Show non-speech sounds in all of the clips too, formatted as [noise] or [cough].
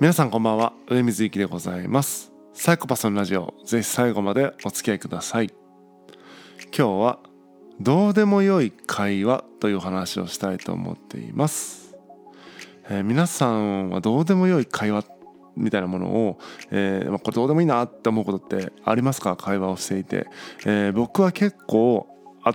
皆さんこんばんは。上水幸でございます。サイコパスのラジオぜひ最後までお付き合いください。今日はどうでもよい会話という話をしたいと思っています、えー、皆さんはどうでもよい会話みたいなものを、えー、これどうでもいいなって思うことってありますか？会話をしていて、えー、僕は結構あっ、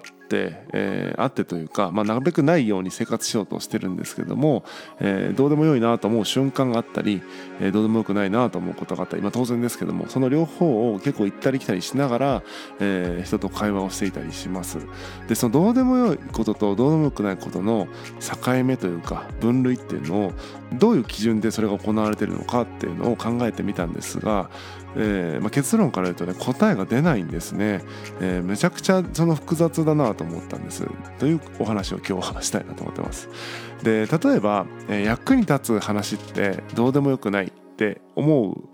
えー、あってというか、まあ、なるべくないように生活しようとしてるんですけども、えー、どうでもよいなと思う瞬間があったり、えー、どうでもよくないなと思うことがあったり、まあ、当然ですけどもその両方を結構行ったり来たりしながら、え、人と会話をしていたりします。でそのどうでもよいこととどうでもよくないことの境目というか分類っていうのをどういう基準でそれが行われてるのかっていうのを考えてみたんですがえーまあ、結論から言うとね答えが出ないんですね、えー、めちゃくちゃその複雑だなと思ったんです。というお話を今日はしたいなと思ってます。で例えば、えー、役に立つ話ってどうでもよくないって思う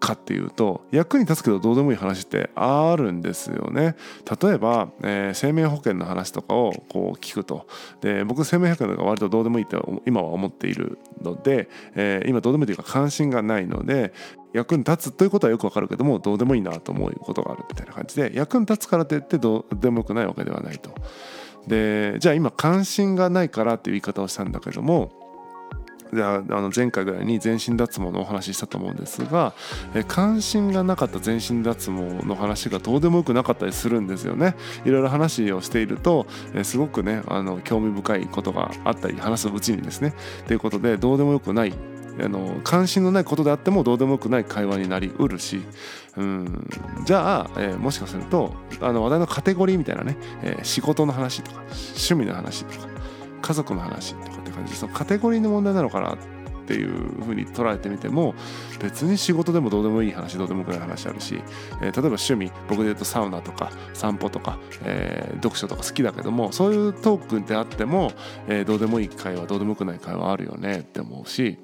かっていうと役に立つけどどうでもいい話ってあるんですよね。例えば、えー、生命保険の話とかをこう聞くと。で僕生命保険が割とどうでもいいって今は思っているので、えー、今どうでもいいというか関心がないので役に立つということはよくわかるけどもどうでもいいなと思うことがあるみたいな感じで役に立つからといってどうでもよくないわけではないと。でじゃあ今関心がないからっていう言い方をしたんだけどもであの前回ぐらいに全身脱毛のお話ししたと思うんですがえ関心がなかった全身脱毛の話がどうでもよくなかったりするんですよねいろいろ話をしているとえすごくねあの興味深いことがあったり話すうちにですねということでどうでもよくないあの関心のないことであってもどうでもよくない会話になりうるしうん。じゃあ、えー、もしかするとあの話題のカテゴリーみたいなね、えー、仕事の話とか趣味の話とか家族の話とかって感じそのカテゴリーの問題なのかなっていうふうに捉えてみても別に仕事でもどうでもいい話どうでもよくない話あるし、えー、例えば趣味僕で言うとサウナとか散歩とか、えー、読書とか好きだけどもそういうトークであっても、えー、どうでもいい会話どうでもよくない会話あるよねって思うし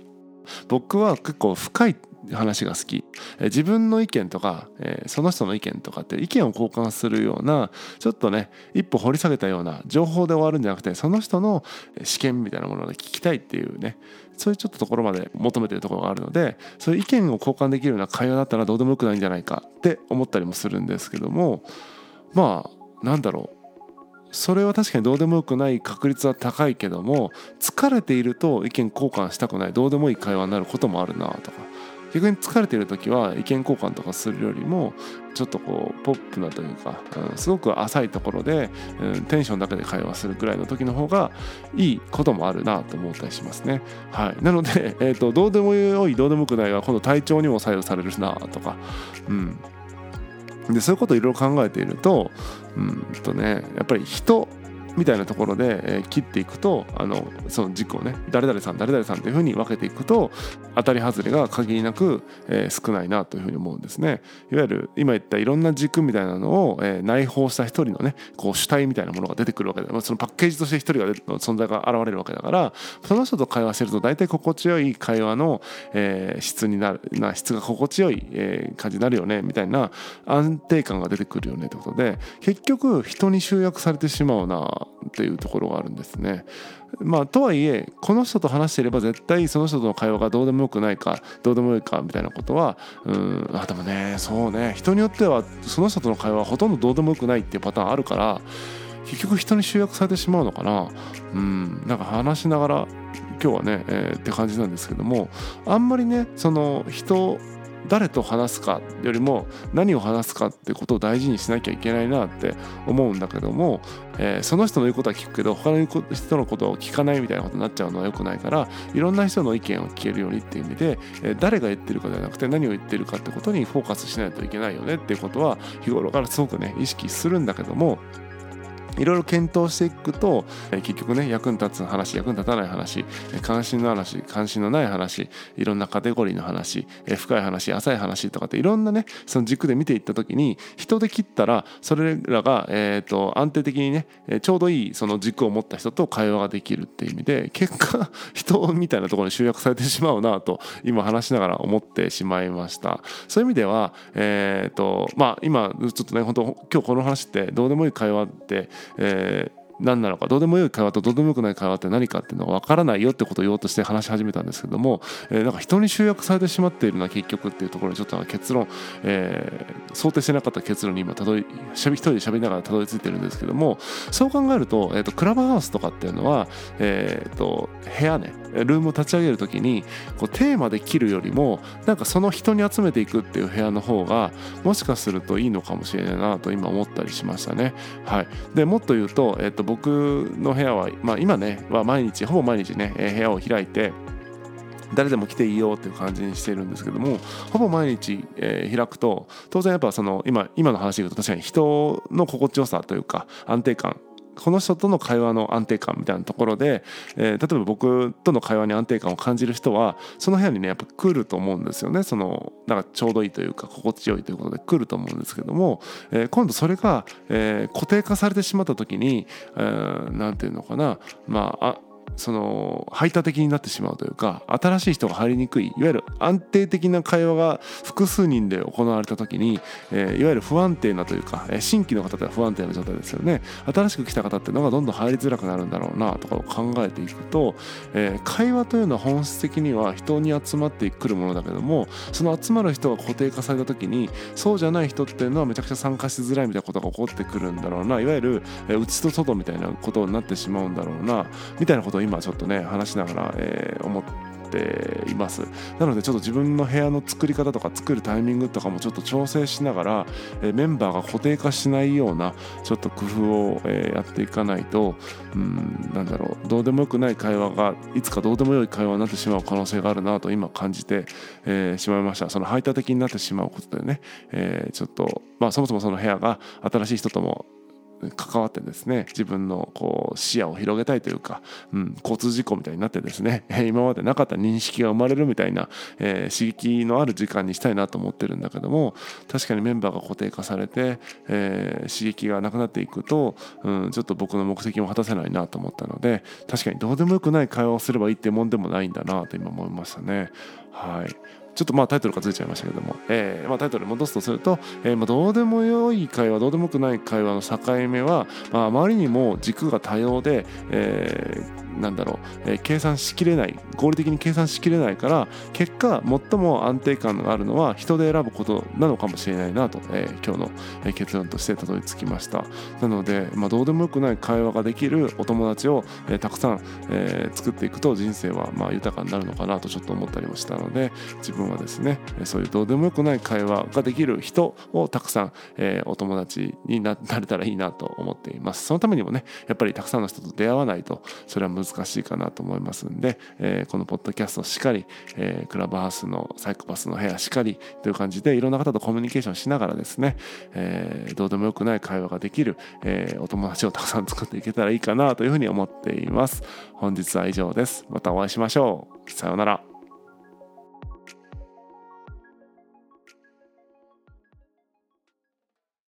僕は結構深い話が好き。自分の意見とかその人の意見とかって意見を交換するようなちょっとね一歩掘り下げたような情報で終わるんじゃなくてその人の試験みたいなものを聞きたいっていうねそういうちょっとところまで求めてるところがあるのでそういう意見を交換できるような会話だったらどうでもよくないんじゃないかって思ったりもするんですけどもまあなんだろう。それは確かにどうでもよくない確率は高いけども疲れていると意見交換したくない。どうでもいい会話になることもあるなとか。逆に疲れている時は意見交換とかするよりもちょっとこうポップなというか、うん、すごく浅いところで、うん、テンションだけで会話するくらいの時の方がいいこともあるなと思ったりしますね。はい、なので、えーと、どうでもよいどうでもよくないは今度体調にも左右されるなとか、うん、でそういうことをいろいろ考えているとうんとねやっぱり人みたいなところで、えー、切っていくとあのその軸をね誰々さん誰々さんというふうに分けていくと当たり外れが限りなく、えー、少ないなというふうに思うんですね。いわゆる今言ったいろんな軸みたいなのを、えー、内包した一人のねこう主体みたいなものが出てくるわけで、まあ、そのパッケージとして一人が存在が現れるわけだからその人と会話してると大体心地よい会話の、えー、質になるな質が心地よい、えー、感じになるよねみたいな安定感が出てくるよねってことで結局人に集約されてしまうなっていうところがあるんですね。まあとはいえこの人と話していれば絶対その人との会話がどうでもよくないかどうでもよいかみたいなことはうんあでもねそうね人によってはその人との会話はほとんどどうでもよくないっていうパターンあるから結局人に集約されてしまうのかなうんなんか話しながら今日はね、えー、って感じなんですけどもあんまりねその人誰と話すかよりも何を話すかってことを大事にしなきゃいけないなって思うんだけども、えー、その人の言うことは聞くけど他の人のことを聞かないみたいなことになっちゃうのは良くないからいろんな人の意見を聞けるようにっていう意味で、えー、誰が言ってるかではなくて何を言ってるかってことにフォーカスしないといけないよねっていうことは日頃からすごくね意識するんだけどもいろいろ検討していくと、え結局ね役に立つ話役に立たない話関心の話関心のない話いろんなカテゴリーの話、え深い話浅い話とかっていろんなねその軸で見ていった時に人で切ったらそれらが、えーと、安定的にねちょうどいいその軸を持った人と会話ができるっていう意味で結果 [laughs] 人みたいなところに集約されてしまうなと今話しながら思ってしまいました。そういう意味ではえっ、とまあ今ちょっとね本当今日この話ってどうでもいい会話ってえー何なのかどうでもよい会話とどうでもよくない会話って何かっていうのが分からないよってことを言おうとして話し始めたんですけども、えー、なんか人に集約されてしまっているな結局っていうところにちょっと結論、えー、想定してなかった結論に今たどりしゃべ一人で喋りながらたどり着いてるんですけどもそう考えると,、えーと、クラブハウスとかっていうのは、えーと、部屋ねルームを立ち上げる時にこうテーマで切るよりもなんかその人に集めていくっていう部屋の方がもしかするといいのかもしれないなと今思ったりしましたね。はい、でもっと言うと,、えーと、僕の部屋は、まあ、今ねは毎日ほぼ毎日ね部屋を開いて誰でも来ていいよっていう感じにしてるんですけどもほぼ毎日、えー、開くと当然やっぱその今今の話で言うと確かに人の心地よさというか安定感この人との会話の安定感みたいなところで、えー、例えば僕との会話に安定感を感じる人はその部屋にねやっぱ来ると思うんですよね。そのなんかちょうどいいというか心地よいということで来ると思うんですけども、えー、今度それが、えー、固定化されてしまった時に何、えー、て言うのかな。まあその排他的になってしまうというか新しい人が入りにくいいわゆる安定的な会話が複数人で行われた時に、えー、いわゆる不安定なというか、えー、新規の方では不安定な状態ですよね。新しく来た方っていうのがどんどん入りづらくなるんだろうなとかを考えていくと、えー、会話というのは本質的には人に集まってくるものだけどもその集まる人が固定化された時にそうじゃない人っていうのはめちゃくちゃ参加しづらいみたいなことが起こってくるんだろうな。いわゆる、えー、内と外みたいなことになってしまうんだろうなみたいなことを今ちょっとね話しながら、えー、思っています。なのでちょっと自分の部屋の作り方とか作るタイミングとかもちょっと調整しながら、えー、メンバーが固定化しないようなちょっと工夫を、えー、やっていかないとうんなんだろう。どうでもよくない会話がいつかどうでもよい会話になってしまう可能性があるなと今感じて、えー、しまいました。その排他的になってしまうことでね、えー、ちょっとまあそもそもその部屋が新しい人とも関わってですね自分のこう視野を広げたいというか、うん、交通事故みたいになってですね [laughs] 今までなかった認識が生まれるみたいな、えー、刺激のある時間にしたいなと思ってるんだけども確かにメンバーが固定化されて、えー、刺激がなくなっていくと、うん、ちょっと僕の目的も果たせないなと思ったので確かにどうでもよくない会話をすればいいってもんでもないんだなと今思いましたね。はいちょっとまあタイトルがついちゃいましたけども、えーまあ、タイトルに戻すとすると、えーまあ、どうでもよい会話どうでもよくない会話の境目は、まあ、あまりにも軸が多様で、えー、なんだろう、えー、計算しきれない合理的に計算しきれないから結果最も安定感があるのは人で選ぶことなのかもしれないなと、えー、今日の結論としてたどり着きました。なので、まあ、どうでもよくない会話ができるお友達を、えー、たくさん、え、作っていくと人生はま豊かになるのかなとちょっと思ったりもしたので自分はですねそういうどうでもよくない会話ができる人をたくさん、え、お友達に [laughs] なれたらいいなと思っています。そのためにもねやっぱりたくさんの人と出会わないとそれは難難しいかなと思いますんで、えー、このポッドキャストしっかり、えー、クラブハウスのサイコパスの部屋しっかりという感じでいろんな方とコミュニケーションしながらですね、えー、どうでもよくない会話ができる、えお友達をたくさん作っていけたらいいかなというふうに思っています。本日は以上です。またお会いしましょう。さようなら。